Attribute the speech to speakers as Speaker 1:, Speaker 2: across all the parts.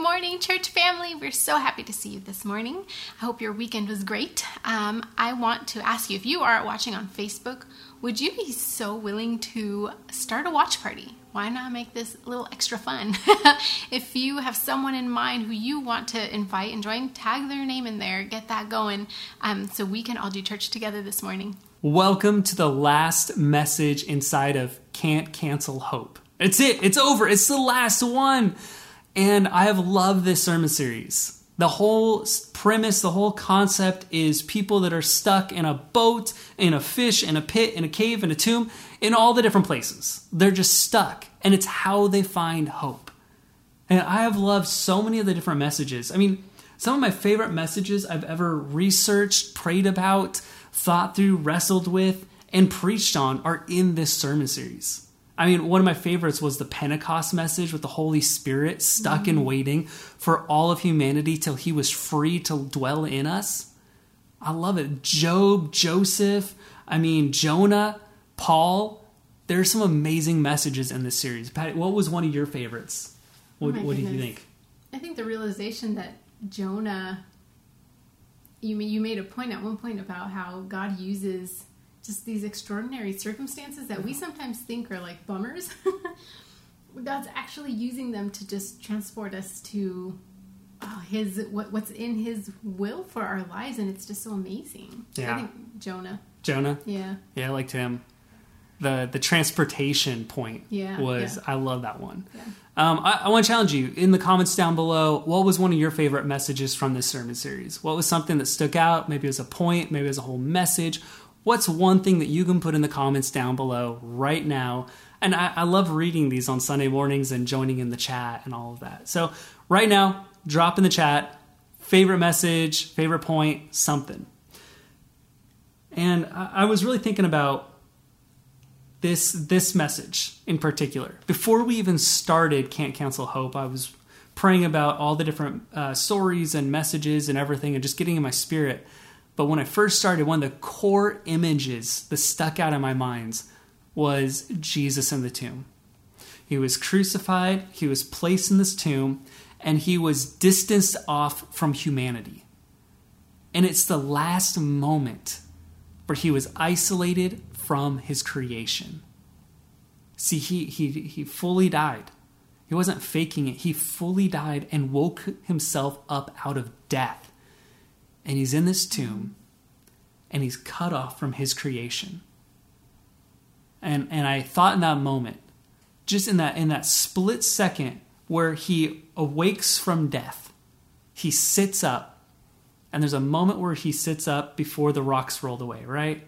Speaker 1: morning, church family. We're so happy to see you this morning. I hope your weekend was great. Um, I want to ask you if you are watching on Facebook, would you be so willing to start a watch party? Why not make this a little extra fun? if you have someone in mind who you want to invite and join, tag their name in there, get that going um, so we can all do church together this morning.
Speaker 2: Welcome to the last message inside of Can't Cancel Hope. It's it, it's over, it's the last one. And I have loved this sermon series. The whole premise, the whole concept is people that are stuck in a boat, in a fish, in a pit, in a cave, in a tomb, in all the different places. They're just stuck. And it's how they find hope. And I have loved so many of the different messages. I mean, some of my favorite messages I've ever researched, prayed about, thought through, wrestled with, and preached on are in this sermon series. I mean, one of my favorites was the Pentecost message with the Holy Spirit stuck mm-hmm. and waiting for all of humanity till he was free to dwell in us. I love it. Job, Joseph, I mean, Jonah, Paul. There's some amazing messages in this series. Patty, what was one of your favorites? What,
Speaker 1: oh
Speaker 2: what do you think?
Speaker 1: I think the realization that Jonah, you you made a point at one point about how God uses just these extraordinary circumstances that we sometimes think are like bummers. God's actually using them to just transport us to oh, his what, what's in his will for our lives, and it's just so amazing.
Speaker 2: Yeah,
Speaker 1: I think Jonah.
Speaker 2: Jonah.
Speaker 1: Yeah.
Speaker 2: Yeah, I liked him. The the transportation point
Speaker 1: yeah,
Speaker 2: was
Speaker 1: yeah.
Speaker 2: I love that one.
Speaker 1: Yeah.
Speaker 2: Um, I, I want to challenge you in the comments down below. What was one of your favorite messages from this sermon series? What was something that stuck out? Maybe it was a point. Maybe it was a whole message what's one thing that you can put in the comments down below right now? And I, I, love reading these on Sunday mornings and joining in the chat and all of that. So, right now, drop in the chat favorite message, favorite point, something. And I, I was really thinking about this this message in particular. Before we even started Can't Cancel Hope, I was praying about all the different uh, stories and messages and everything, and just getting in my spirit. But when I first started, one of the core images that stuck out in my mind was Jesus in the tomb. He was crucified, he was placed in this tomb, and he was distanced off from humanity. And it's the last moment where he was isolated from his creation. See, he, he, he fully died. He wasn't faking it. He fully died and woke himself up out of death and he's in this tomb and he's cut off from his creation. And and I thought in that moment, just in that in that split second where he awakes from death, he sits up. And there's a moment where he sits up before the rocks rolled away, right?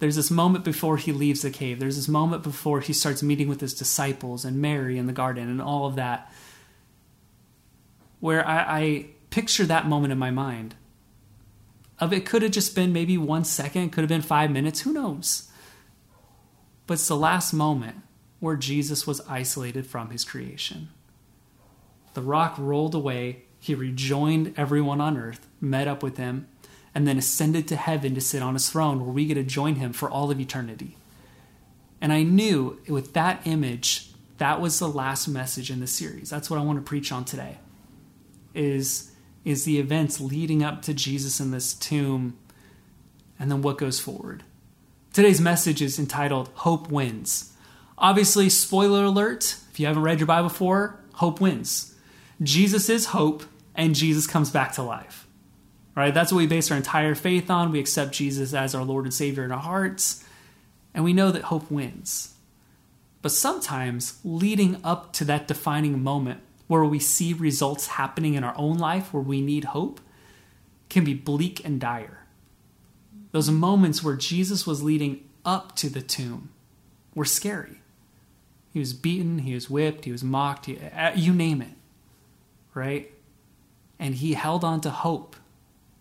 Speaker 2: There's this moment before he leaves the cave. There's this moment before he starts meeting with his disciples and Mary in the garden and all of that. Where I, I picture that moment in my mind of it could have just been maybe one second, could have been five minutes, who knows? But it's the last moment where Jesus was isolated from his creation. The rock rolled away, he rejoined everyone on earth, met up with him, and then ascended to heaven to sit on his throne where we get to join him for all of eternity. And I knew with that image, that was the last message in the series. That's what I want to preach on today. Is is the events leading up to Jesus in this tomb and then what goes forward. Today's message is entitled Hope Wins. Obviously, spoiler alert, if you haven't read your Bible before, hope wins. Jesus is hope and Jesus comes back to life. Right? That's what we base our entire faith on. We accept Jesus as our Lord and Savior in our hearts, and we know that hope wins. But sometimes, leading up to that defining moment, where we see results happening in our own life where we need hope can be bleak and dire. Those moments where Jesus was leading up to the tomb were scary. He was beaten, he was whipped, he was mocked, uh, you name it, right? And he held on to hope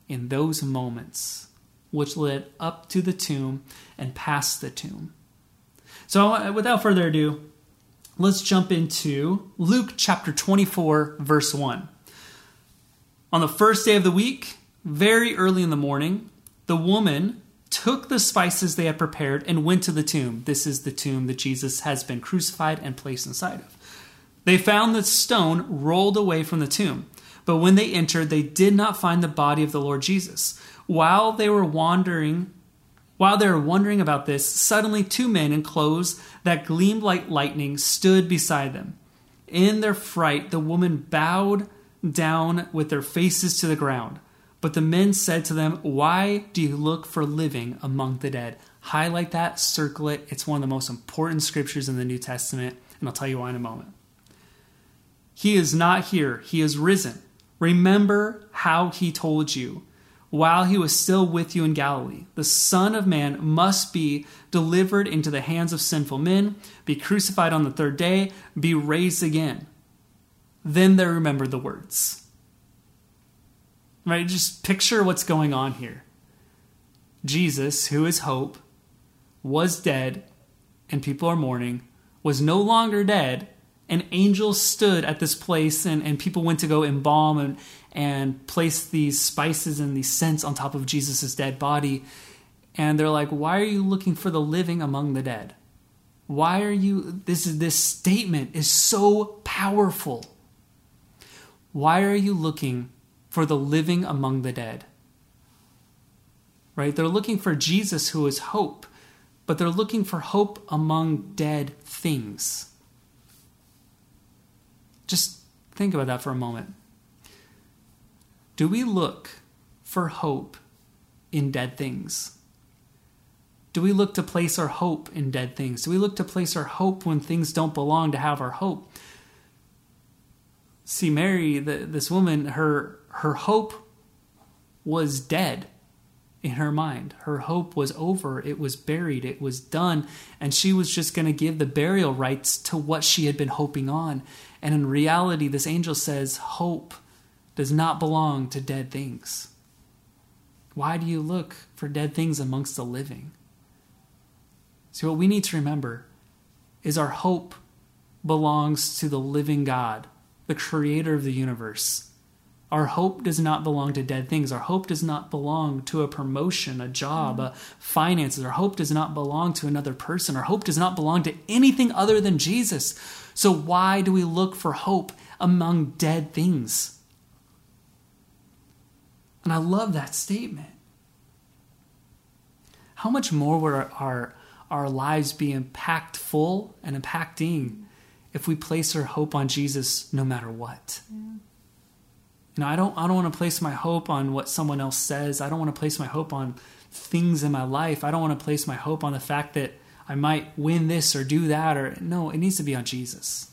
Speaker 2: in those moments, which led up to the tomb and past the tomb. So, uh, without further ado, let's jump into Luke chapter 24, verse 1. On the first day of the week, very early in the morning, the woman took the spices they had prepared and went to the tomb. This is the tomb that Jesus has been crucified and placed inside of. They found the stone rolled away from the tomb. But when they entered, they did not find the body of the Lord Jesus. While they were wandering, while they were wondering about this, suddenly two men in clothes that gleamed like lightning stood beside them. In their fright, the woman bowed down with their faces to the ground. But the men said to them, Why do you look for living among the dead? Highlight that, circle it. It's one of the most important scriptures in the New Testament, and I'll tell you why in a moment. He is not here, he is risen. Remember how he told you while he was still with you in Galilee. The Son of Man must be delivered into the hands of sinful men, be crucified on the third day, be raised again. Then they remembered the words. Right? Just picture what's going on here. Jesus, who is hope, was dead, and people are mourning, was no longer dead, and angels stood at this place and, and people went to go embalm and, and place these spices and these scents on top of jesus' dead body. And they're like why are you looking for the living among the dead? Why are you this is this statement is so powerful. Why are you looking for the living among the dead? Right? They're looking for jesus who is hope but they're looking for hope among dead things. Just think about that for a moment. Do we look for hope in dead things? Do we look to place our hope in dead things? Do we look to place our hope when things don't belong to have our hope? See, Mary, the, this woman, her her hope was dead in her mind. Her hope was over, it was buried, it was done, and she was just going to give the burial rites to what she had been hoping on. And in reality, this angel says, Hope does not belong to dead things. Why do you look for dead things amongst the living? See, what we need to remember is our hope belongs to the living God, the creator of the universe. Our hope does not belong to dead things. Our hope does not belong to a promotion, a job, a finances. Our hope does not belong to another person. Our hope does not belong to anything other than Jesus. So, why do we look for hope among dead things? And I love that statement. How much more would our, our, our lives be impactful and impacting if we place our hope on Jesus no matter what? Yeah. You know, I don't I don't want to place my hope on what someone else says. I don't want to place my hope on things in my life. I don't want to place my hope on the fact that I might win this or do that or no, it needs to be on Jesus.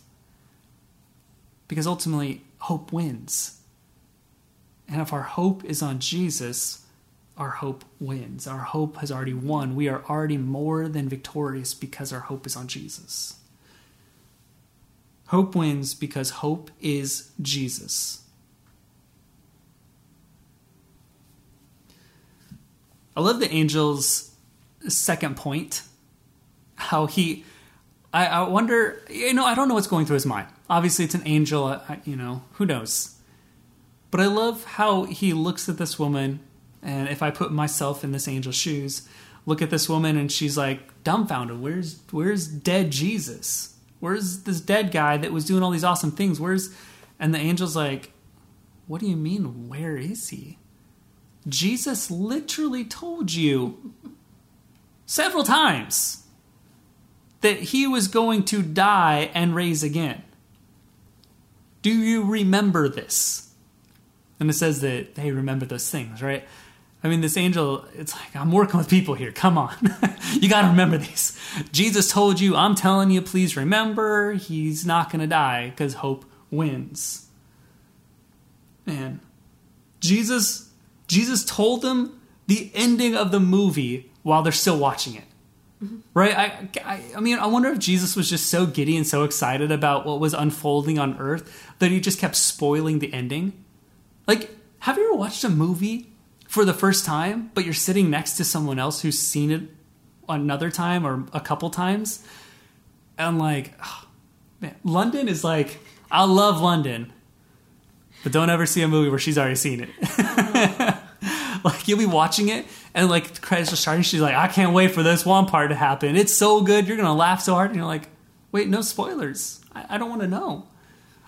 Speaker 2: Because ultimately hope wins. And if our hope is on Jesus, our hope wins. Our hope has already won. We are already more than victorious because our hope is on Jesus. Hope wins because hope is Jesus. I love the angel's second point how he I, I, wonder you know i don't know what's going through his mind obviously it's an angel I, you know who knows but i love how he looks at this woman and if i put myself in this angel's shoes look at this woman and she's like dumbfounded where's where's dead jesus where's this dead guy that was doing all these awesome things where's and the angel's like what do you mean where is he jesus literally told you several times that he was going to die and raise again. Do you remember this? And it says that they remember those things, right? I mean, this angel, it's like, I'm working with people here. Come on. you got to remember these. Jesus told you, I'm telling you, please remember, he's not going to die because hope wins. Man, Jesus, Jesus told them the ending of the movie while they're still watching it. Mm-hmm. Right? I, I, I mean, I wonder if Jesus was just so giddy and so excited about what was unfolding on earth that he just kept spoiling the ending. Like, have you ever watched a movie for the first time, but you're sitting next to someone else who's seen it another time or a couple times? And like, oh, man, London is like, I love London, but don't ever see a movie where she's already seen it. like you'll be watching it and like the credits are starting. She's like, I can't wait for this one part to happen. It's so good. You're gonna laugh so hard, and you're like, wait, no spoilers. I, I don't want to know.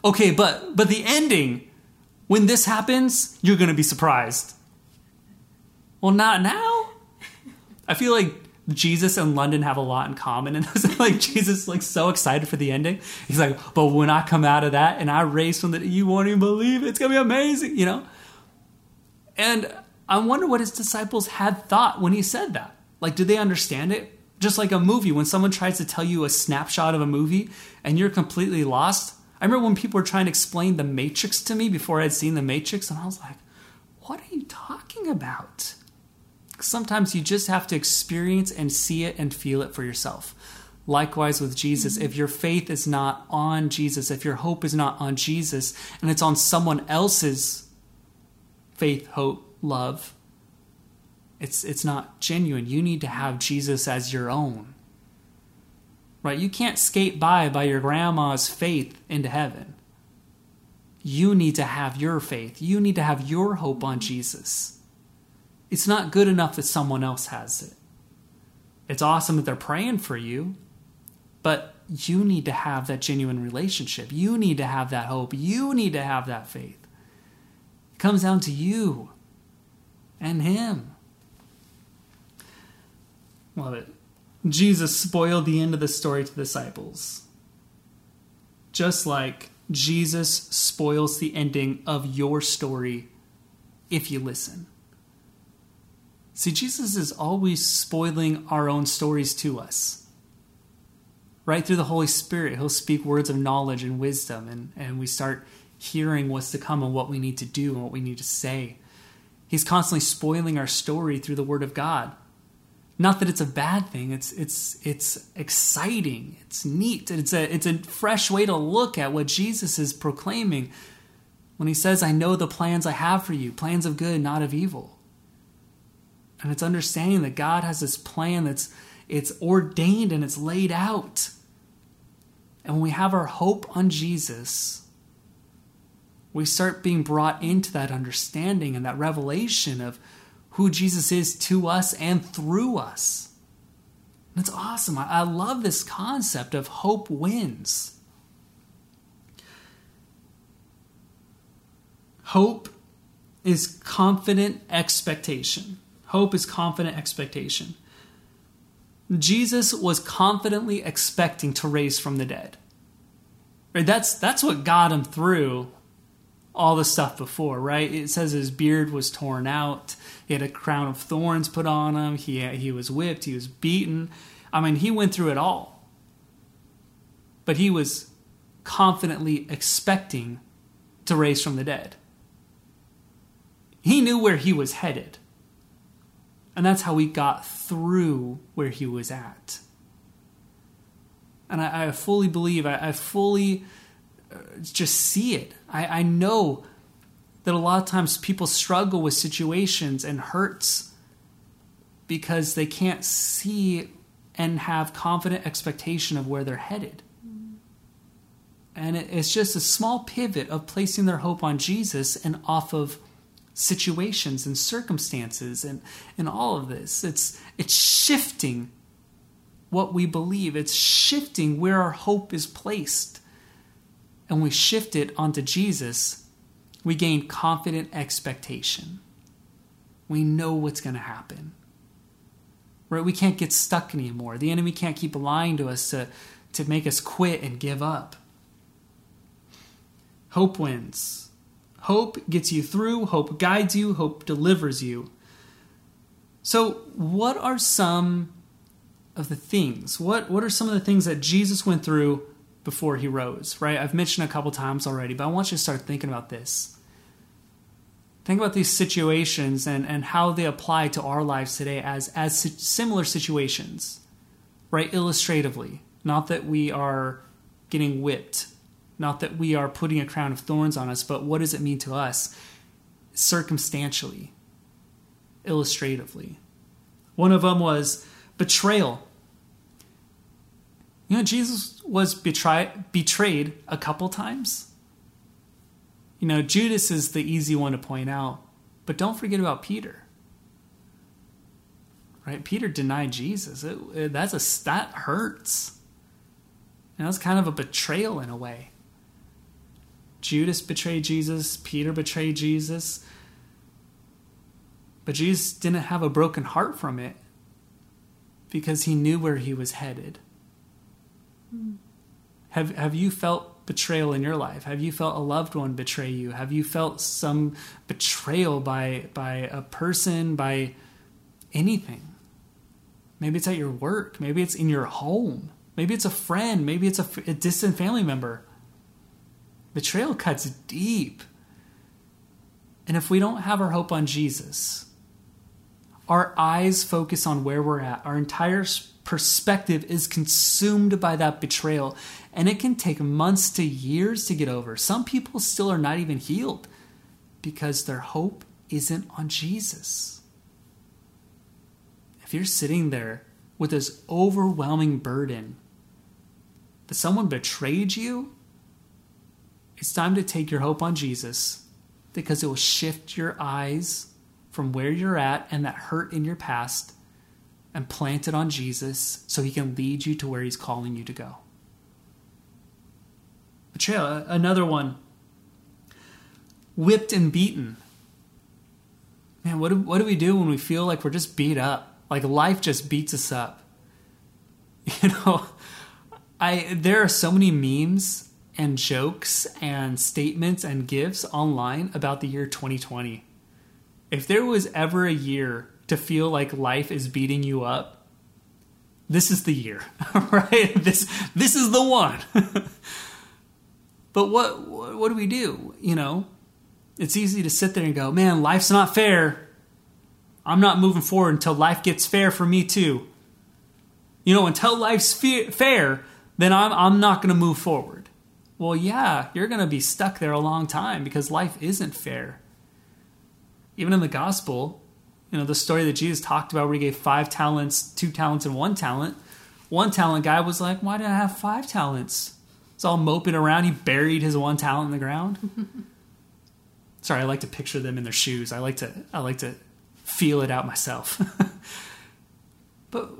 Speaker 2: Okay, but but the ending, when this happens, you're gonna be surprised. Well, not now. I feel like Jesus and London have a lot in common, and it's like Jesus like so excited for the ending. He's like, but when I come out of that and I raise from the, you won't even believe it. It's gonna be amazing, you know. And I wonder what his disciples had thought when he said that. Like, did they understand it? Just like a movie, when someone tries to tell you a snapshot of a movie and you're completely lost. I remember when people were trying to explain the Matrix to me before I'd seen the Matrix, and I was like, what are you talking about? Sometimes you just have to experience and see it and feel it for yourself. Likewise with Jesus, mm-hmm. if your faith is not on Jesus, if your hope is not on Jesus, and it's on someone else's faith, hope, love, it's it's not genuine. You need to have Jesus as your own. Right? You can't skate by by your grandma's faith into heaven. You need to have your faith. You need to have your hope on Jesus. It's not good enough that someone else has it. It's awesome that they're praying for you, but you need to have that genuine relationship. You need to have that hope. You need to have that faith. It comes down to you and Him. Love it. Jesus spoiled the end of the story to the disciples. Just like Jesus spoils the ending of your story if you listen. See, Jesus is always spoiling our own stories to us. Right through the Holy Spirit, He'll speak words of knowledge and wisdom, and, and we start hearing what's to come and what we need to do and what we need to say. He's constantly spoiling our story through the Word of God. Not that it's a bad thing. It's it's it's exciting. It's neat. It's a it's a fresh way to look at what Jesus is proclaiming when he says, "I know the plans I have for you, plans of good, not of evil." And it's understanding that God has this plan that's it's ordained and it's laid out. And when we have our hope on Jesus, we start being brought into that understanding and that revelation of who Jesus is to us and through us. And it's awesome. I, I love this concept of hope wins. Hope is confident expectation. Hope is confident expectation. Jesus was confidently expecting to raise from the dead. Right? That's, that's what got him through all the stuff before, right? It says his beard was torn out. He had a crown of thorns put on him. He, he was whipped. He was beaten. I mean, he went through it all. But he was confidently expecting to raise from the dead. He knew where he was headed. And that's how he got through where he was at. And I, I fully believe, I, I fully Uh, just see it. I, I know that a lot of times people struggle with situations and hurts because they can't see and have confident expectation of where they're headed. And it, it's just a small pivot of placing their hope on Jesus and off of situations and circumstances and, and all of this. It's it's shifting what we believe. It's shifting where our hope is placed and we shift it onto Jesus, we gain confident expectation. We know what's going to happen. Right? We can't get stuck anymore. The enemy can't keep lying to us to, to make us quit and give up. Hope wins. Hope gets you through, hope guides you, hope delivers you. So, what are some of the things? What, what are some of the things that Jesus went through before he rose, right? I've mentioned a couple times already, but I want you to start thinking about this. Think about these situations and, and how they apply to our lives today as, as similar situations, right? Illustratively. Not that we are getting whipped, not that we are putting a crown of thorns on us, but what does it mean to us circumstantially, illustratively? One of them was betrayal you know, Jesus was betray- betrayed a couple times. You know, Judas is the easy one to point out, but don't forget about Peter. Right? Peter denied Jesus. It, it, that's a that hurts. And that's kind of a betrayal in a way. Judas betrayed Jesus, Peter betrayed Jesus. But Jesus didn't have a broken heart from it because he knew where he was headed. Mm. Have, have you felt betrayal in your life? Have you felt a loved one betray you? Have you felt some betrayal by, by a person, by anything? Maybe it's at your work. Maybe it's in your home. Maybe it's a friend. Maybe it's a, a distant family member. Betrayal cuts deep. And if we don't have our hope on Jesus, our eyes focus on where we're at, our entire perspective is consumed by that betrayal, and it can take months to years to get over. Some people still are not even healed because their hope isn't on Jesus. If you're sitting there with this overwhelming burden that someone betrayed you, it's time to take your hope on Jesus because it will shift your eyes from where you're at and that hurt in your past and plant it on Jesus so he can lead you to where he's calling you to go. Betrayal, another one. Whipped and beaten. Man, what do, what do we do when we feel like we're just beat up? Like life just beats us up. You know, I there are so many memes and jokes and statements and gifs online about the year 2020 if there was ever a year to feel like life is beating you up, this is the year, right? This this is the one. but what what do we do? You know, it's easy to sit there and go, "Man, life's not fair. I'm not moving forward until life gets fair for me too." You know, until life's fe- fair, then I'm I'm not going to move forward. Well, yeah, you're going to be stuck there a long time because life isn't fair even in the gospel, you know, the story that Jesus talked about where he gave five talents, two talents, and one talent. One talent guy was like, Why did I have five talents? It's all moping around. He buried his one talent in the ground. Sorry, I like to picture them in their shoes. I like to I like to feel it out myself. but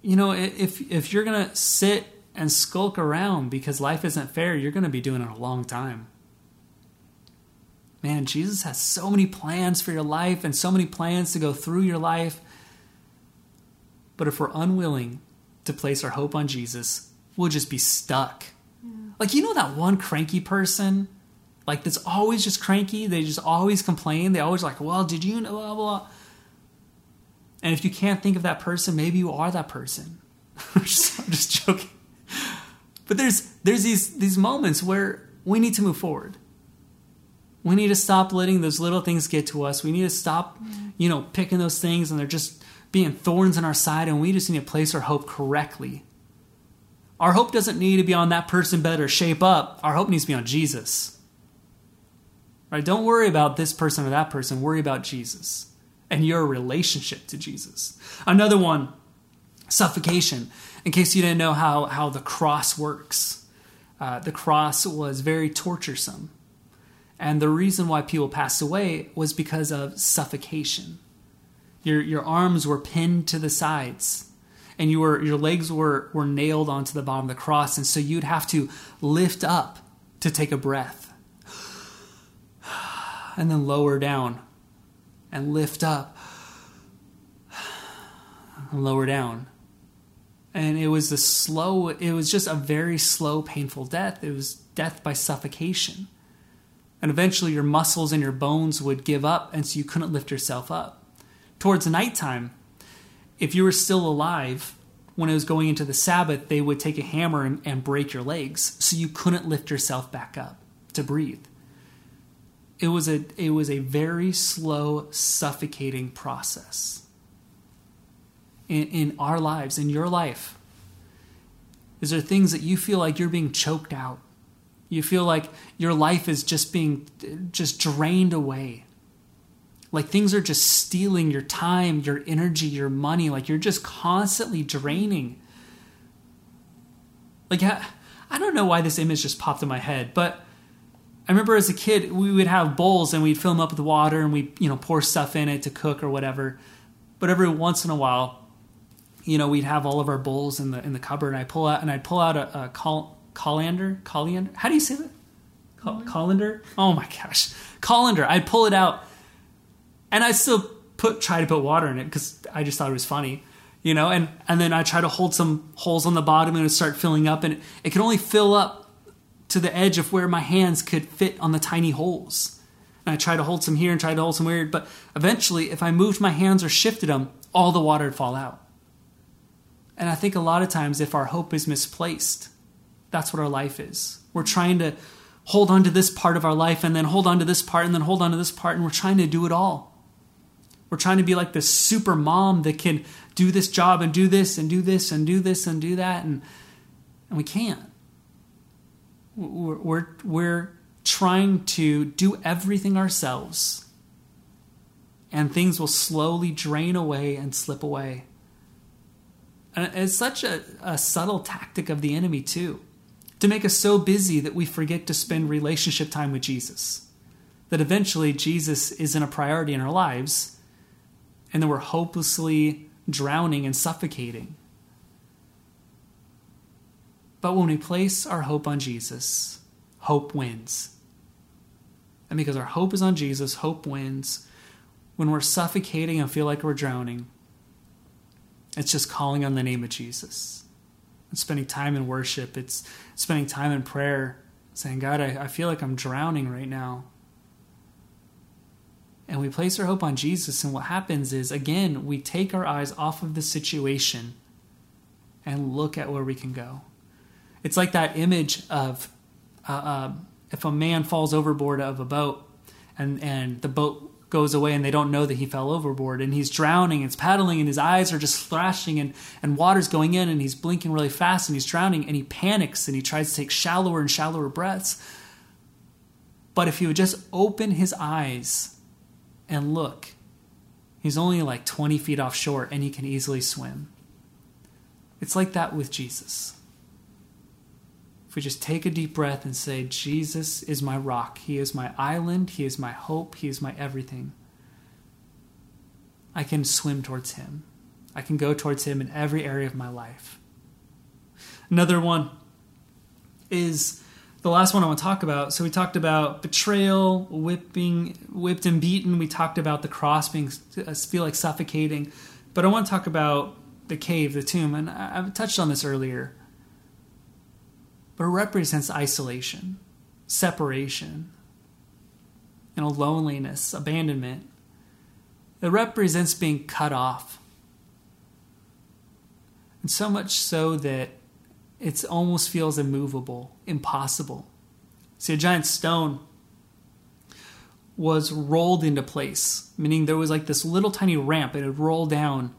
Speaker 2: you know, if if you're gonna sit and skulk around because life isn't fair, you're gonna be doing it a long time man, Jesus has so many plans for your life and so many plans to go through your life. But if we're unwilling to place our hope on Jesus, we'll just be stuck. Yeah. Like, you know, that one cranky person, like, that's always just cranky. They just always complain. They always like, well, did you know, blah, blah. And if you can't think of that person, maybe you are that person. I'm, just, I'm just joking. But there's there's these these moments where we need to move forward we need to stop letting those little things get to us. We need to stop, you know, picking those things and they're just being thorns in our side, and we just need to place our hope correctly. Our hope doesn't need to be on that person better shape up. Our hope needs to be on Jesus. Right? Don't worry about this person or that person. Worry about Jesus and your relationship to Jesus. Another one, suffocation. In case you didn't know how, how the cross works, uh, the cross was very torturesome. And the reason why people passed away was because of suffocation. Your, your arms were pinned to the sides, and you were, your legs were, were nailed onto the bottom of the cross. And so you'd have to lift up to take a breath, and then lower down, and lift up, and lower down. And it was a slow, it was just a very slow, painful death. It was death by suffocation. And eventually your muscles and your bones would give up, and so you couldn't lift yourself up. Towards nighttime, if you were still alive, when it was going into the Sabbath, they would take a hammer and, and break your legs, so you couldn't lift yourself back up to breathe. It was a it was a very slow, suffocating process. In, in our lives, in your life, is there things that you feel like you're being choked out? You feel like your life is just being just drained away. Like things are just stealing your time, your energy, your money. Like you're just constantly draining. Like, I don't know why this image just popped in my head, but I remember as a kid, we would have bowls and we'd fill them up with water and we'd, you know, pour stuff in it to cook or whatever. But every once in a while, you know, we'd have all of our bowls in the in the cupboard and I pull out and I'd pull out a, a col- colander, colander. How do you say that? Col- colander. Oh my gosh, colander. I'd pull it out, and I still put try to put water in it because I just thought it was funny, you know. And and then I try to hold some holes on the bottom and it start filling up, and it, it could only fill up to the edge of where my hands could fit on the tiny holes. And I try to hold some here and try to hold some weird, but eventually, if I moved my hands or shifted them, all the water would fall out. And I think a lot of times, if our hope is misplaced, that's what our life is. We're trying to hold on to this part of our life and then hold on to this part and then hold on to this part, and we're trying to do it all. We're trying to be like this super mom that can do this job and do this and do this and do this and do that, and, and we can't. We're, we're, we're trying to do everything ourselves, and things will slowly drain away and slip away. And it's such a, a subtle tactic of the enemy, too, to make us so busy that we forget to spend relationship time with Jesus. That eventually Jesus isn't a priority in our lives, and then we're hopelessly drowning and suffocating. But when we place our hope on Jesus, hope wins. And because our hope is on Jesus, hope wins. When we're suffocating and feel like we're drowning, it's just calling on the name of Jesus. and spending time in worship. It's spending time in prayer, saying, God, I, I feel like I'm drowning right now. And we place our hope on Jesus, and what happens is, again, we take our eyes off of the situation and look at where we can go. It's like that image of uh, uh, if a man falls overboard of a boat and, and the boat goes away and they don't know that he fell overboard and he's drowning, it's paddling and his eyes are just thrashing and, and water's going in and he's blinking really fast and he's drowning and he panics and he tries to take shallower and shallower breaths. But if he would just open his eyes and look, he's only like 20 feet offshore and he can easily swim. It's like that with Jesus. If we just take a deep breath and say, Jesus is my rock, He is my island, He is my hope, He is my everything, I can swim towards Him. I can go towards Him in every area of my life. Another one is the last one I want to talk about. So we talked about betrayal, whipping, whipped and beaten. We talked about the cross being uh, feel like suffocating, but I want to talk about the cave, the tomb, and I, I touched on this earlier but it represents isolation, separation, you know, loneliness, abandonment. It represents being cut off. And so much so that it almost feels immovable, impossible. See, a giant stone was rolled into place, meaning there was like this little tiny ramp, and it would roll down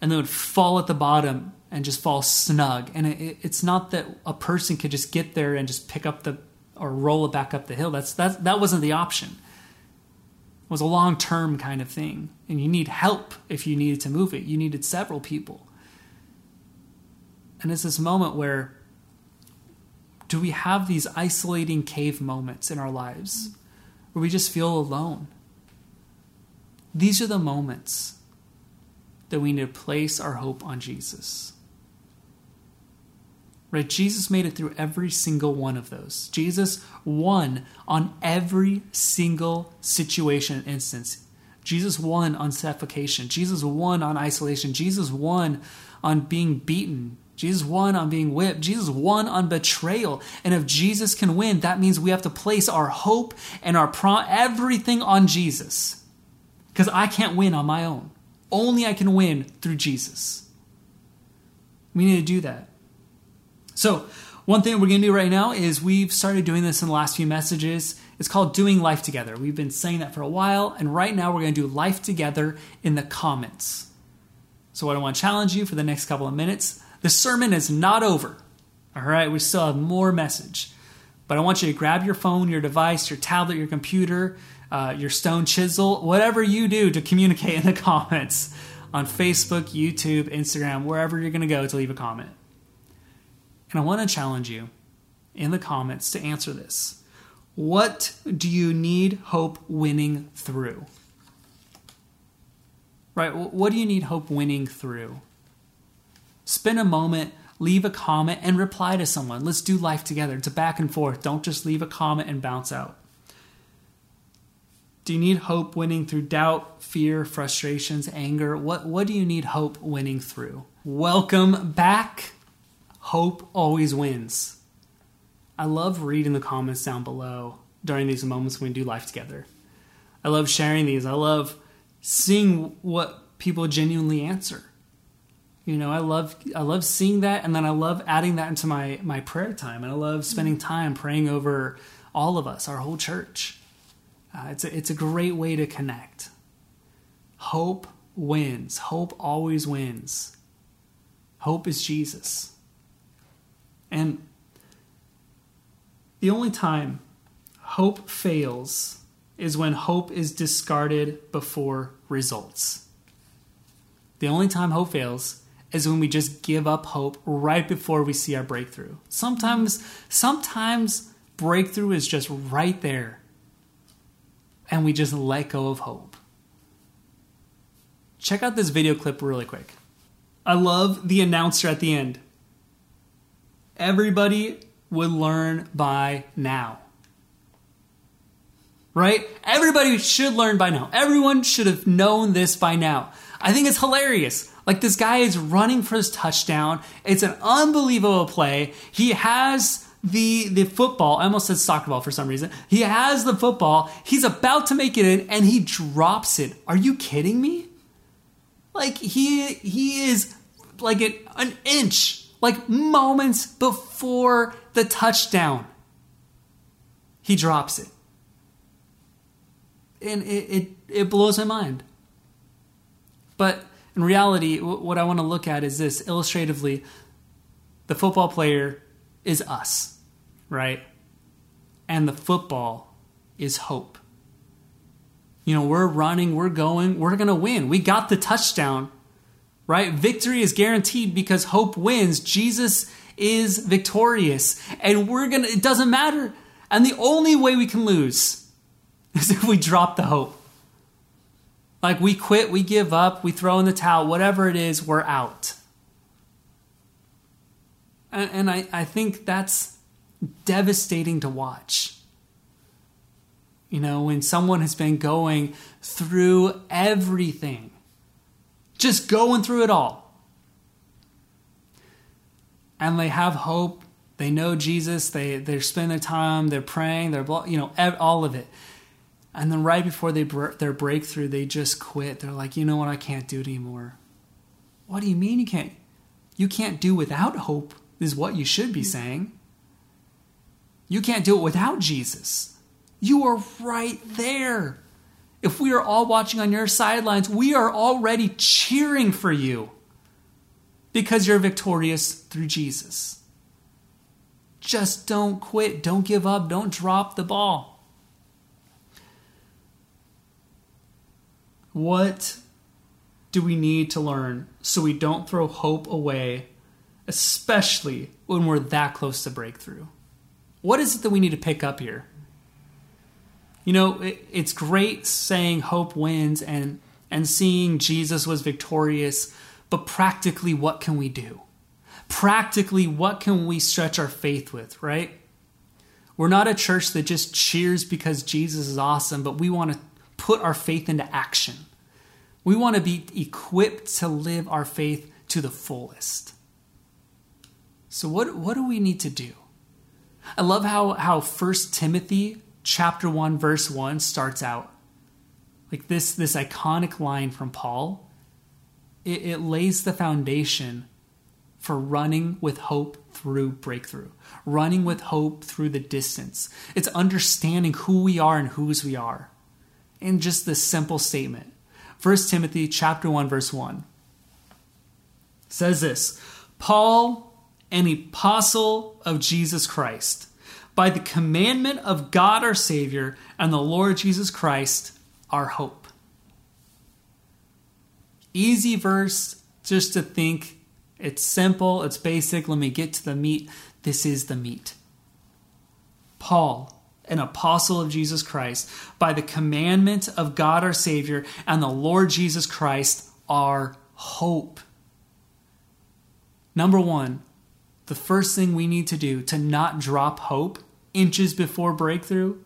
Speaker 2: and then it would fall at the bottom and just fall snug. And it, it's not that a person could just get there and just pick up the or roll it back up the hill. That's that that wasn't the option. It was a long term kind of thing, and you need help if you needed to move it. You needed several people. And it's this moment where do we have these isolating cave moments in our lives where we just feel alone? These are the moments that we need to place our hope on Jesus. Right? Jesus made it through every single one of those. Jesus won on every single situation and instance. Jesus won on suffocation. Jesus won on isolation. Jesus won on being beaten. Jesus won on being whipped. Jesus won on betrayal. And if Jesus can win, that means we have to place our hope and our pro- everything on Jesus. Because I can't win on my own. Only I can win through Jesus. We need to do that. So, one thing we're going to do right now is we've started doing this in the last few messages. It's called Doing Life Together. We've been saying that for a while, and right now we're going to do life together in the comments. So, what I want to challenge you for the next couple of minutes the sermon is not over. All right, we still have more message. But I want you to grab your phone, your device, your tablet, your computer, uh, your stone chisel, whatever you do to communicate in the comments on Facebook, YouTube, Instagram, wherever you're going to go to leave a comment. And I want to challenge you in the comments to answer this. What do you need hope winning through? Right? What do you need hope winning through? Spend a moment leave a comment and reply to someone. Let's do life together. It's a back and forth. Don't just leave a comment and bounce out. Do you need hope winning through doubt, fear, frustrations, anger? What, what do you need hope winning through? Welcome back. Hope always wins. I love reading the comments down below during these moments when we do life together. I love sharing these. I love seeing what people genuinely answer. You know, I love I love seeing that and then I love adding that into my my prayer time and I love spending time praying over all of us, our whole church. Uh, it's a, it's a great way to connect. Hope wins. Hope always wins. Hope is Jesus. And the only time hope fails is when hope is discarded before results. The only time hope fails is when we just give up hope right before we see our breakthrough. Sometimes sometimes breakthrough is just right there and we just let go of hope. Check out this video clip really quick. I love the announcer at the end. Everybody would learn by now. Right? Everybody should learn by now. Everyone should have known this by now. I think it's hilarious. Like this guy is running for his touchdown. It's an unbelievable play. He has the the football. I almost said soccer ball for some reason. He has the football. He's about to make it in, and he drops it. Are you kidding me? Like he he is like an, an inch, like moments before the touchdown. He drops it, and it it, it blows my mind. But in reality, what I want to look at is this illustratively. The football player is us, right? And the football is hope. You know, we're running, we're going, we're going to win. We got the touchdown, right? Victory is guaranteed because hope wins. Jesus is victorious. And we're going to, it doesn't matter. And the only way we can lose is if we drop the hope. Like we quit, we give up, we throw in the towel, whatever it is, we're out. And, and I, I think that's devastating to watch. You know, when someone has been going through everything, just going through it all, and they have hope, they know Jesus, they, they're spending their time, they're praying, they're, you know, all of it. And then right before they their breakthrough, they just quit. They're like, you know what, I can't do it anymore. What do you mean you can't? You can't do without hope is what you should be saying. You can't do it without Jesus. You are right there. If we are all watching on your sidelines, we are already cheering for you because you're victorious through Jesus. Just don't quit. Don't give up. Don't drop the ball. What do we need to learn so we don't throw hope away especially when we're that close to breakthrough. What is it that we need to pick up here? You know, it, it's great saying hope wins and and seeing Jesus was victorious, but practically what can we do? Practically what can we stretch our faith with, right? We're not a church that just cheers because Jesus is awesome, but we want to put our faith into action. We want to be equipped to live our faith to the fullest. So what what do we need to do? I love how how First Timothy chapter 1 verse 1 starts out. Like this this iconic line from Paul. It, it lays the foundation for running with hope through breakthrough, running with hope through the distance. It's understanding who we are and whose we are. In just this simple statement. 1 Timothy chapter 1 verse 1 says this, Paul an apostle of Jesus Christ, by the commandment of God our Savior and the Lord Jesus Christ, our hope. Easy verse just to think. It's simple, it's basic. Let me get to the meat. This is the meat. Paul, an apostle of Jesus Christ, by the commandment of God our Savior and the Lord Jesus Christ, our hope. Number one, the first thing we need to do to not drop hope inches before breakthrough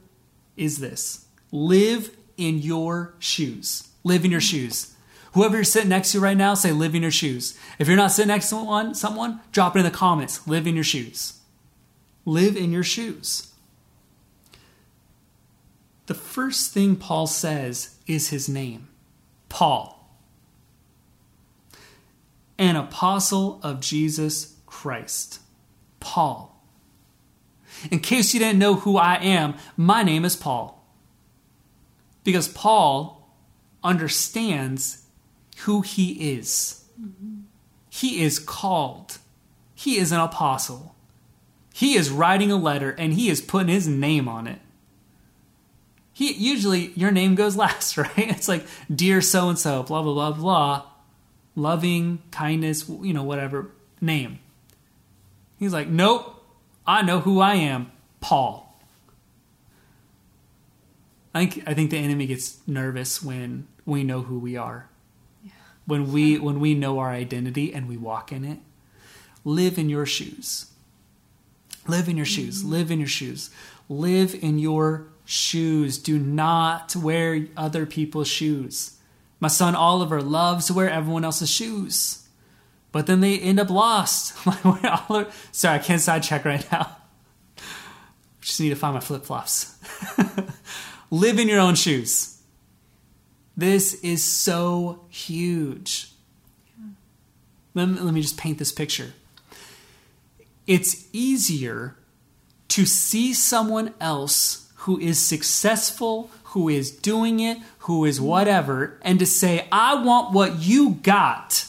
Speaker 2: is this live in your shoes. Live in your shoes. Whoever you're sitting next to right now, say live in your shoes. If you're not sitting next to someone, someone, drop it in the comments. Live in your shoes. Live in your shoes. The first thing Paul says is his name Paul, an apostle of Jesus Christ. Paul. In case you didn't know who I am, my name is Paul. Because Paul understands who he is. Mm-hmm. He is called, he is an apostle. He is writing a letter and he is putting his name on it. He usually your name goes last, right? It's like dear so and so, blah blah blah blah, loving kindness, you know, whatever name. He's like, nope, I know who I am, Paul. I think I think the enemy gets nervous when we know who we are. Yeah. When we when we know our identity and we walk in it. Live in your shoes. Live in your shoes. Mm-hmm. Live in your shoes. Live in your shoes. Do not wear other people's shoes. My son Oliver loves to wear everyone else's shoes, but then they end up lost. Sorry, I can't side check right now. Just need to find my flip flops. Live in your own shoes. This is so huge. Let me, let me just paint this picture. It's easier to see someone else who is successful, who is doing it, who is whatever, and to say, I want what you got,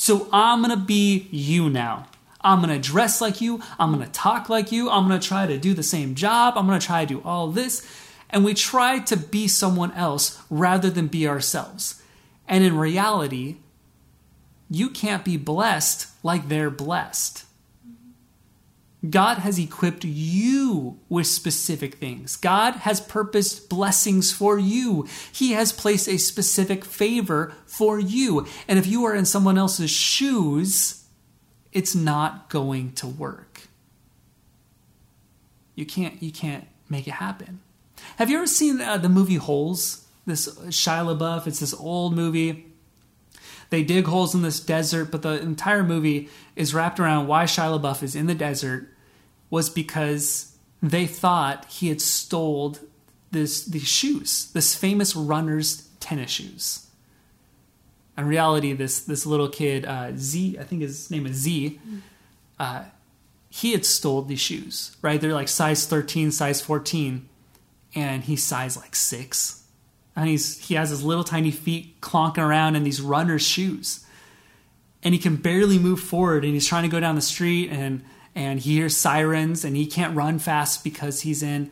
Speaker 2: so I'm gonna be you now. I'm gonna dress like you, I'm gonna talk like you, I'm gonna try to do the same job, I'm gonna try to do all this and we try to be someone else rather than be ourselves. And in reality, you can't be blessed like they're blessed. God has equipped you with specific things. God has purposed blessings for you. He has placed a specific favor for you. And if you are in someone else's shoes, it's not going to work. You can't you can't make it happen. Have you ever seen uh, the movie Holes? This Shia LaBeouf. It's this old movie. They dig holes in this desert, but the entire movie is wrapped around why Shia LaBeouf is in the desert was because they thought he had stole this these shoes, this famous runner's tennis shoes. In reality, this this little kid uh, Z, I think his name is Z, uh, he had stole these shoes. Right, they're like size thirteen, size fourteen and he's size like six. And he's he has his little tiny feet clonking around in these runner's shoes. And he can barely move forward and he's trying to go down the street and and he hears sirens and he can't run fast because he's in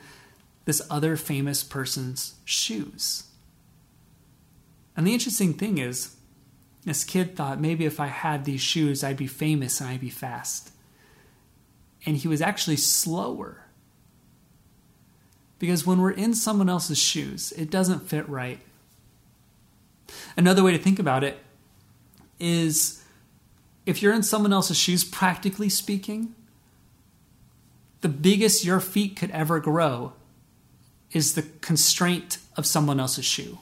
Speaker 2: this other famous person's shoes. And the interesting thing is, this kid thought maybe if I had these shoes, I'd be famous and I'd be fast. And he was actually slower because when we're in someone else's shoes, it doesn't fit right. Another way to think about it is if you're in someone else's shoes, practically speaking, the biggest your feet could ever grow is the constraint of someone else's shoe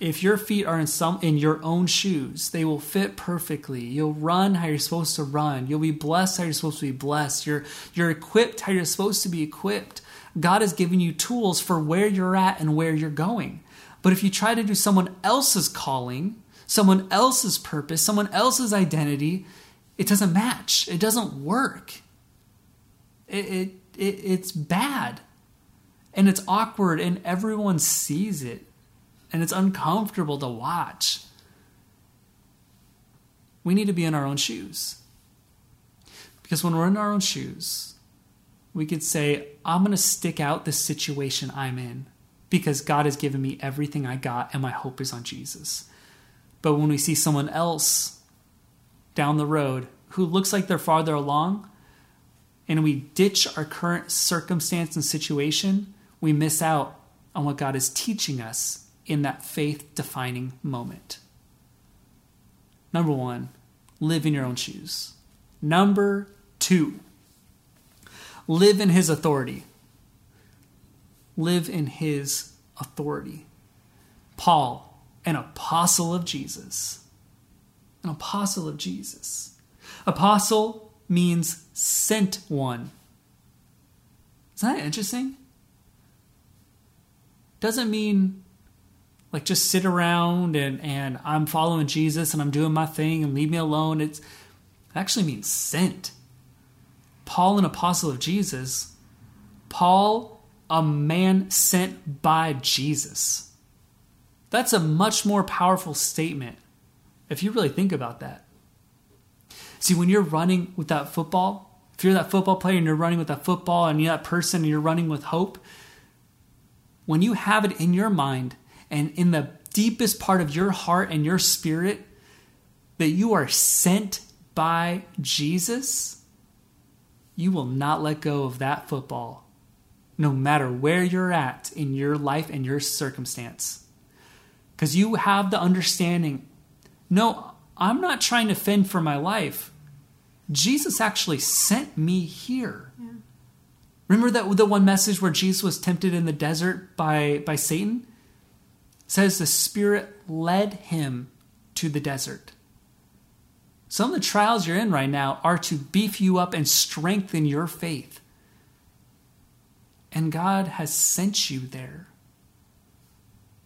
Speaker 2: if your feet are in some in your own shoes, they will fit perfectly. You'll run how you're supposed to run. You'll be blessed how you're supposed to be blessed. You're you're equipped how you're supposed to be equipped. God has given you tools for where you're at and where you're going. But if you try to do someone else's calling, someone else's purpose, someone else's identity, it doesn't match. It doesn't work. It, it, it it's bad. And it's awkward and everyone sees it and it's uncomfortable to watch. We need to be in our own shoes. Because when we're in our own shoes, we could say, I'm going to stick out the situation I'm in because God has given me everything I got and my hope is on Jesus. But when we see someone else down the road who looks like they're farther along and we ditch our current circumstance and situation, we miss out on what God is teaching us in that faith defining moment. Number one, live in your own shoes. Number two, live in his authority. Live in his authority. Paul, an apostle of Jesus. An apostle of Jesus. Apostle means sent one. Isn't that interesting? Doesn't mean like just sit around and, and I'm following Jesus and I'm doing my thing and leave me alone. It's, it actually means sent. Paul, an apostle of Jesus, Paul, a man sent by Jesus. That's a much more powerful statement if you really think about that. See, when you're running with that football, if you're that football player and you're running with that football and you're that person and you're running with hope, when you have it in your mind and in the deepest part of your heart and your spirit that you are sent by Jesus, you will not let go of that football, no matter where you're at in your life and your circumstance. Because you have the understanding no, I'm not trying to fend for my life. Jesus actually sent me here. Yeah. Remember that the one message where Jesus was tempted in the desert by, by Satan? It says the Spirit led him to the desert. Some of the trials you're in right now are to beef you up and strengthen your faith. And God has sent you there.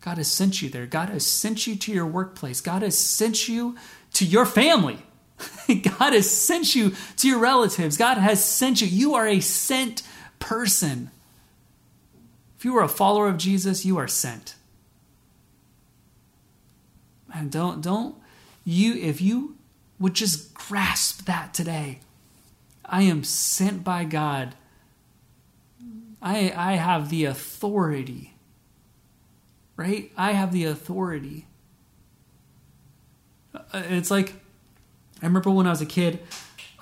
Speaker 2: God has sent you there. God has sent you to your workplace. God has sent you to your family. God has sent you to your relatives. God has sent you. You are a sent person. If you are a follower of Jesus, you are sent. And don't don't you if you would just grasp that today. I am sent by God. I I have the authority. Right? I have the authority. Uh, it's like I remember when I was a kid,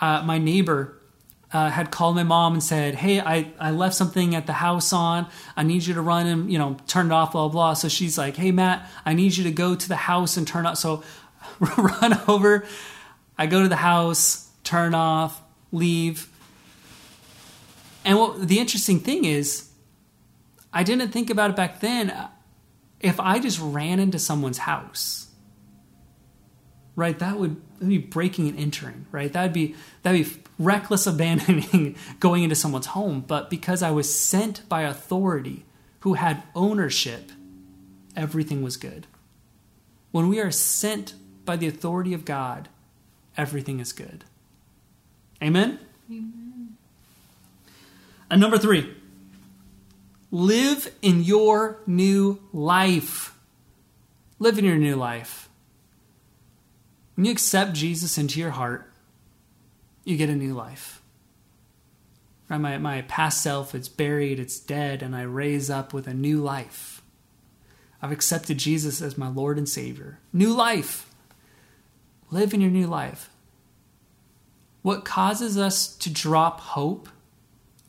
Speaker 2: uh, my neighbor uh, had called my mom and said, "Hey, I, I left something at the house on. I need you to run and you know turn it off." Blah blah. So she's like, "Hey, Matt, I need you to go to the house and turn off." So run over. I go to the house, turn off, leave. And what the interesting thing is, I didn't think about it back then. If I just ran into someone's house right? That would be breaking and entering, right? That'd be that'd be reckless abandoning going into someone's home. But because I was sent by authority who had ownership, everything was good. When we are sent by the authority of God, everything is good. Amen? Amen. And number three, live in your new life. Live in your new life. When you accept Jesus into your heart, you get a new life. Right? My, my past self, it's buried, it's dead, and I raise up with a new life. I've accepted Jesus as my Lord and Savior. New life. Live in your new life. What causes us to drop hope,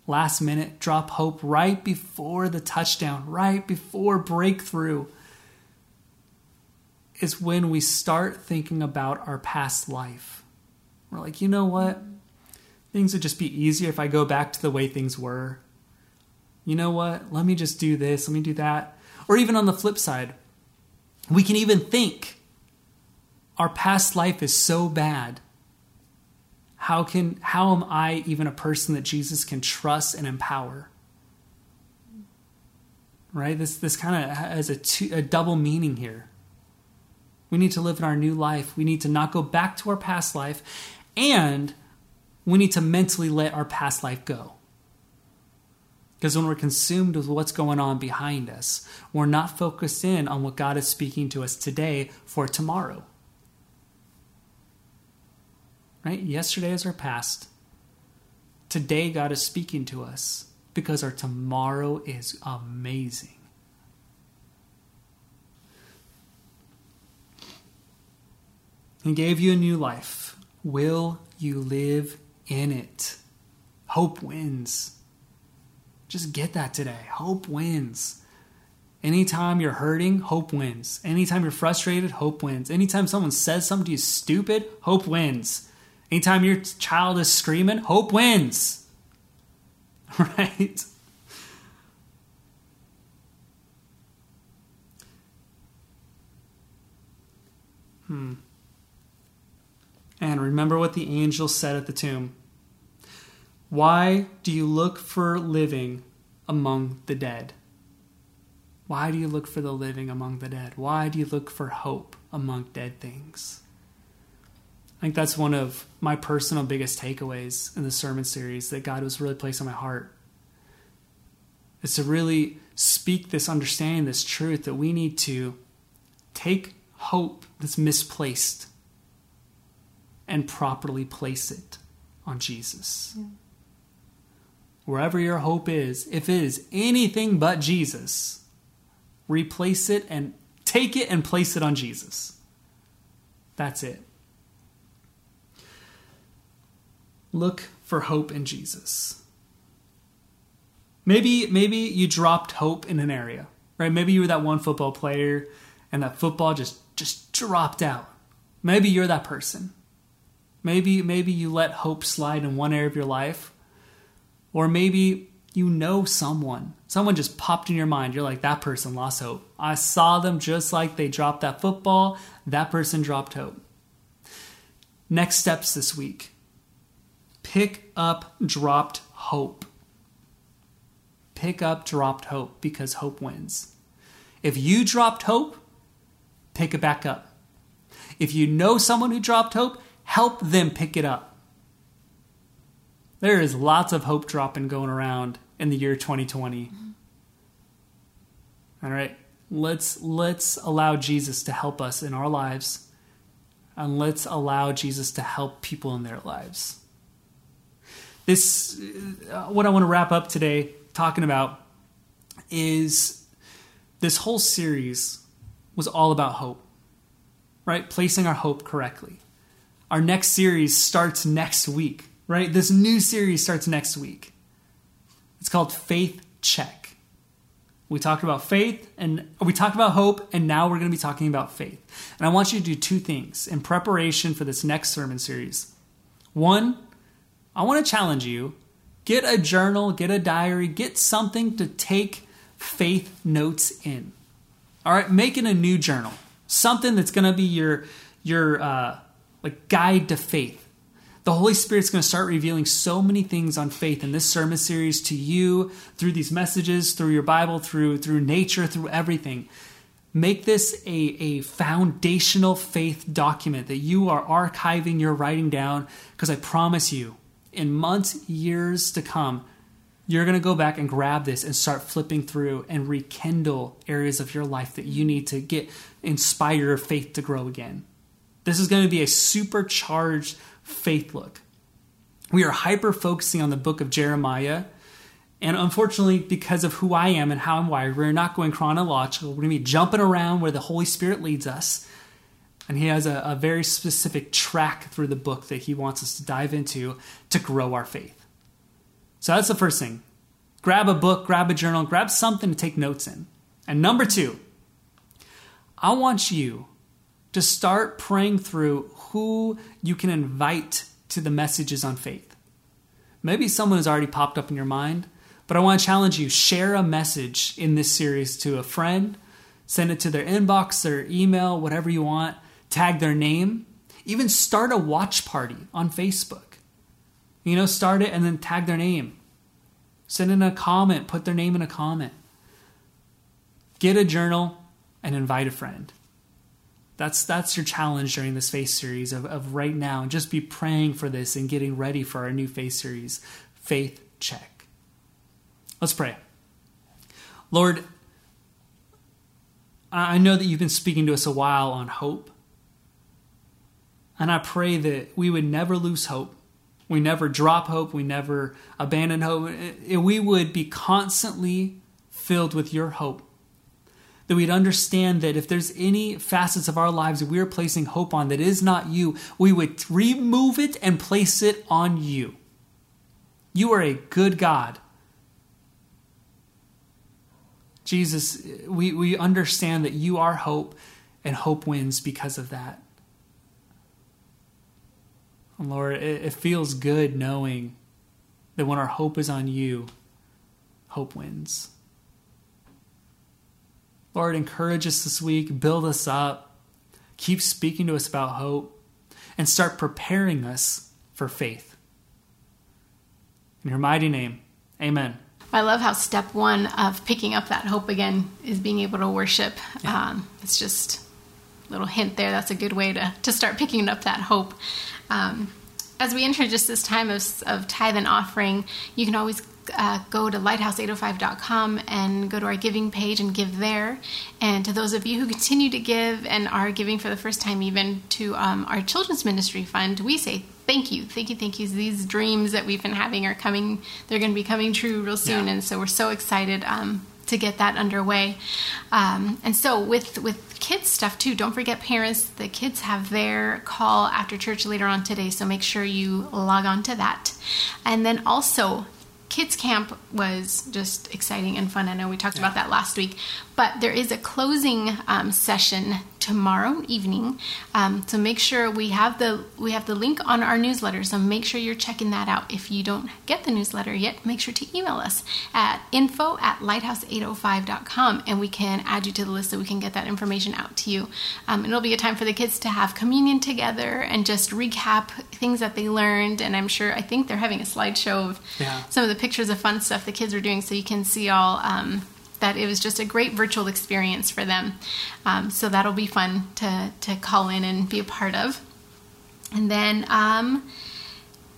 Speaker 2: last minute, drop hope right before the touchdown, right before breakthrough, is when we start thinking about our past life. We're like, you know what? Things would just be easier if I go back to the way things were. You know what? Let me just do this, let me do that. Or even on the flip side, we can even think our past life is so bad. How can how am I even a person that Jesus can trust and empower? Right? This this kind of has a, two, a double meaning here. We need to live in our new life. We need to not go back to our past life. And we need to mentally let our past life go. Because when we're consumed with what's going on behind us, we're not focused in on what God is speaking to us today for tomorrow. Right? Yesterday is our past. Today, God is speaking to us because our tomorrow is amazing. And gave you a new life. Will you live in it? Hope wins. Just get that today. Hope wins. Anytime you're hurting, hope wins. Anytime you're frustrated, hope wins. Anytime someone says something to you stupid, hope wins. Anytime your child is screaming, hope wins. Right? Hmm. And remember what the angel said at the tomb. Why do you look for living among the dead? Why do you look for the living among the dead? Why do you look for hope among dead things? I think that's one of my personal biggest takeaways in the sermon series that God was really placed on my heart. Is to really speak this understanding, this truth that we need to take hope that's misplaced and properly place it on Jesus. Yeah. Wherever your hope is, if it is anything but Jesus, replace it and take it and place it on Jesus. That's it. Look for hope in Jesus. Maybe maybe you dropped hope in an area, right? Maybe you were that one football player and that football just just dropped out. Maybe you're that person. Maybe maybe you let hope slide in one area of your life. Or maybe you know someone. Someone just popped in your mind. You're like, that person lost hope. I saw them just like they dropped that football. That person dropped hope. Next steps this week pick up dropped hope. Pick up dropped hope because hope wins. If you dropped hope, pick it back up. If you know someone who dropped hope, help them pick it up. There is lots of hope dropping going around in the year 2020. All right. Let's let's allow Jesus to help us in our lives and let's allow Jesus to help people in their lives. This uh, what I want to wrap up today talking about is this whole series was all about hope, right? Placing our hope correctly. Our next series starts next week, right? This new series starts next week. It's called Faith Check. We talked about faith and we talked about hope, and now we're going to be talking about faith. And I want you to do two things in preparation for this next sermon series. One, I want to challenge you get a journal, get a diary, get something to take faith notes in. All right, making a new journal, something that's going to be your your uh, like guide to faith. The Holy Spirit's going to start revealing so many things on faith in this sermon series to you through these messages, through your Bible, through through nature, through everything. Make this a, a foundational faith document that you are archiving, you're writing down, because I promise you, in months, years to come, you're going to go back and grab this and start flipping through and rekindle areas of your life that you need to get inspire your faith to grow again. This is going to be a supercharged faith look. We are hyper focusing on the book of Jeremiah. And unfortunately, because of who I am and how I'm wired, we're not going chronological. We're going to be jumping around where the Holy Spirit leads us. And he has a, a very specific track through the book that he wants us to dive into to grow our faith. So that's the first thing. Grab a book, grab a journal, grab something to take notes in. And number two, I want you to start praying through who you can invite to the messages on faith. Maybe someone has already popped up in your mind, but I want to challenge you share a message in this series to a friend, send it to their inbox, their email, whatever you want, tag their name, even start a watch party on Facebook. You know, start it and then tag their name. Send in a comment, put their name in a comment. Get a journal and invite a friend. That's that's your challenge during this faith series of, of right now and just be praying for this and getting ready for our new faith series, Faith Check. Let's pray. Lord, I know that you've been speaking to us a while on hope. And I pray that we would never lose hope we never drop hope. We never abandon hope. We would be constantly filled with your hope. That we'd understand that if there's any facets of our lives that we are placing hope on that is not you, we would remove it and place it on you. You are a good God. Jesus, we, we understand that you are hope and hope wins because of that. Lord, it, it feels good knowing that when our hope is on you, hope wins. Lord, encourage us this week, build us up, keep speaking to us about hope, and start preparing us for faith. In your mighty name, amen.
Speaker 1: I love how step one of picking up that hope again is being able to worship. Yeah. Um, it's just a little hint there. That's a good way to, to start picking up that hope. Um, as we enter just this time of, of tithe and offering, you can always uh, go to lighthouse805.com and go to our giving page and give there. And to those of you who continue to give and are giving for the first time, even to um, our children's ministry fund, we say thank you, thank you, thank you. These dreams that we've been having are coming, they're going to be coming true real soon. Yeah. And so we're so excited. Um, to get that underway. Um, and so with with kids stuff too, don't forget parents, the kids have their call after church later on today, so make sure you log on to that. And then also kids camp was just exciting and fun. I know we talked yeah. about that last week, but there is a closing um, session tomorrow evening. Um, so make sure we have the we have the link on our newsletter. So make sure you're checking that out. If you don't get the newsletter yet, make sure to email us at info at lighthouse805.com and we can add you to the list so we can get that information out to you. Um, it'll be a time for the kids to have communion together and just recap things that they learned. And I'm sure I think they're having a slideshow of yeah. some of the pictures of fun stuff the kids are doing, so you can see all. Um, that it was just a great virtual experience for them. Um, so that'll be fun to, to call in and be a part of. And then um,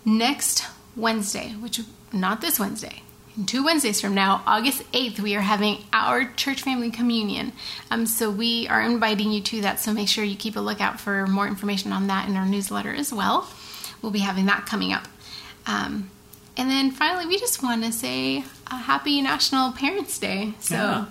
Speaker 1: next Wednesday, which not this Wednesday, two Wednesdays from now, August 8th, we are having our church family communion. Um, so we are inviting you to that. So make sure you keep a lookout for more information on that in our newsletter as well. We'll be having that coming up. Um, and then finally, we just want to say a happy National Parents Day. So. Yeah.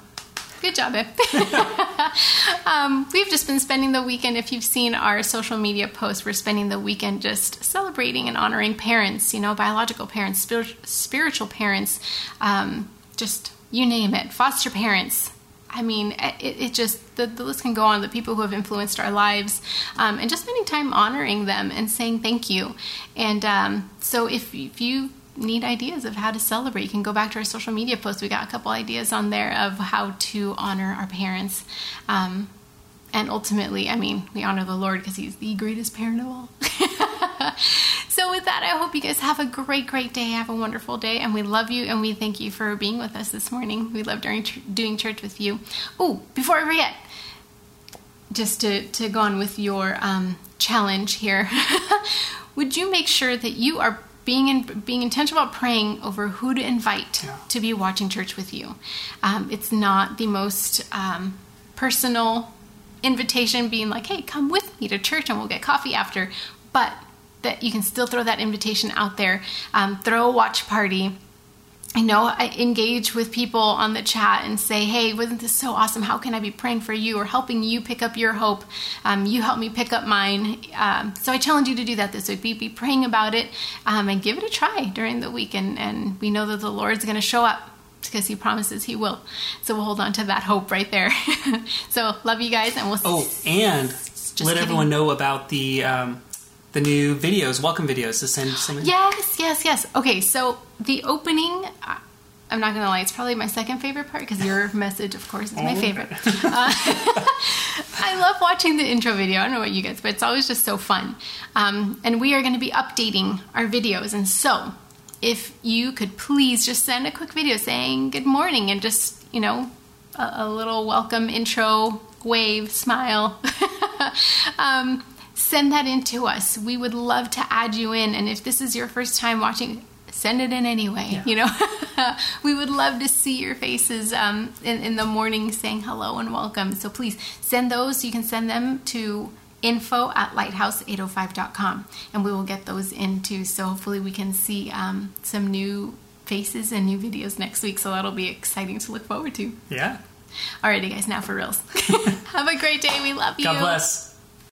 Speaker 1: Good job, Ip. um, we've just been spending the weekend. If you've seen our social media posts, we're spending the weekend just celebrating and honoring parents, you know, biological parents, spiritual parents, um, just you name it, foster parents, I mean, it, it just, the, the, list can go on, the people who have influenced our lives, um, and just spending time honoring them and saying thank you. And um, so if, if you need ideas of how to celebrate, you can go back to our social media posts. We got a couple ideas on there of how to honor our parents. Um, and ultimately, I mean, we honor the Lord because He's the greatest parent of all. so, with that, I hope you guys have a great, great day. Have a wonderful day. And we love you and we thank you for being with us this morning. We love doing, church with you. Oh, before I forget, just to, to go on with your um, challenge here, would you make sure that you are being in, being intentional about praying over who to invite yeah. to be watching church with you. Um, it's not the most um, personal invitation, being like, "Hey, come with me to church and we'll get coffee after," but that you can still throw that invitation out there. Um, throw a watch party you know, I engage with people on the chat and say, hey, wasn't this so awesome? How can I be praying for you or helping you pick up your hope? Um, you help me pick up mine. Um, so I challenge you to do that this week. Be, be praying about it um, and give it a try during the week. And, and we know that the Lord's going to show up because he promises he will. So we'll hold on to that hope right there. so love you guys, and we'll.
Speaker 3: Oh, and let kidding. everyone know about the um, the new videos, welcome videos to send. send
Speaker 1: yes, yes, yes. Okay, so the opening. I'm not gonna lie, it's probably my second favorite part because your message, of course, is my oh, favorite. uh, I love watching the intro video. I don't know what you guys, but it's always just so fun. Um, and we are going to be updating our videos, and so if you could please just send a quick video saying good morning and just you know a, a little welcome intro wave smile. um, send that in to us. We would love to add you in. And if this is your first time watching, send it in anyway. Yeah. You know, we would love to see your faces um, in, in the morning saying hello and welcome. So please send those. You can send them to info at lighthouse805.com and we will get those into so hopefully we can see um, some new faces and new videos next week so that'll be exciting to look forward to
Speaker 3: yeah
Speaker 1: alrighty guys now for reals have a great day we love you
Speaker 3: god bless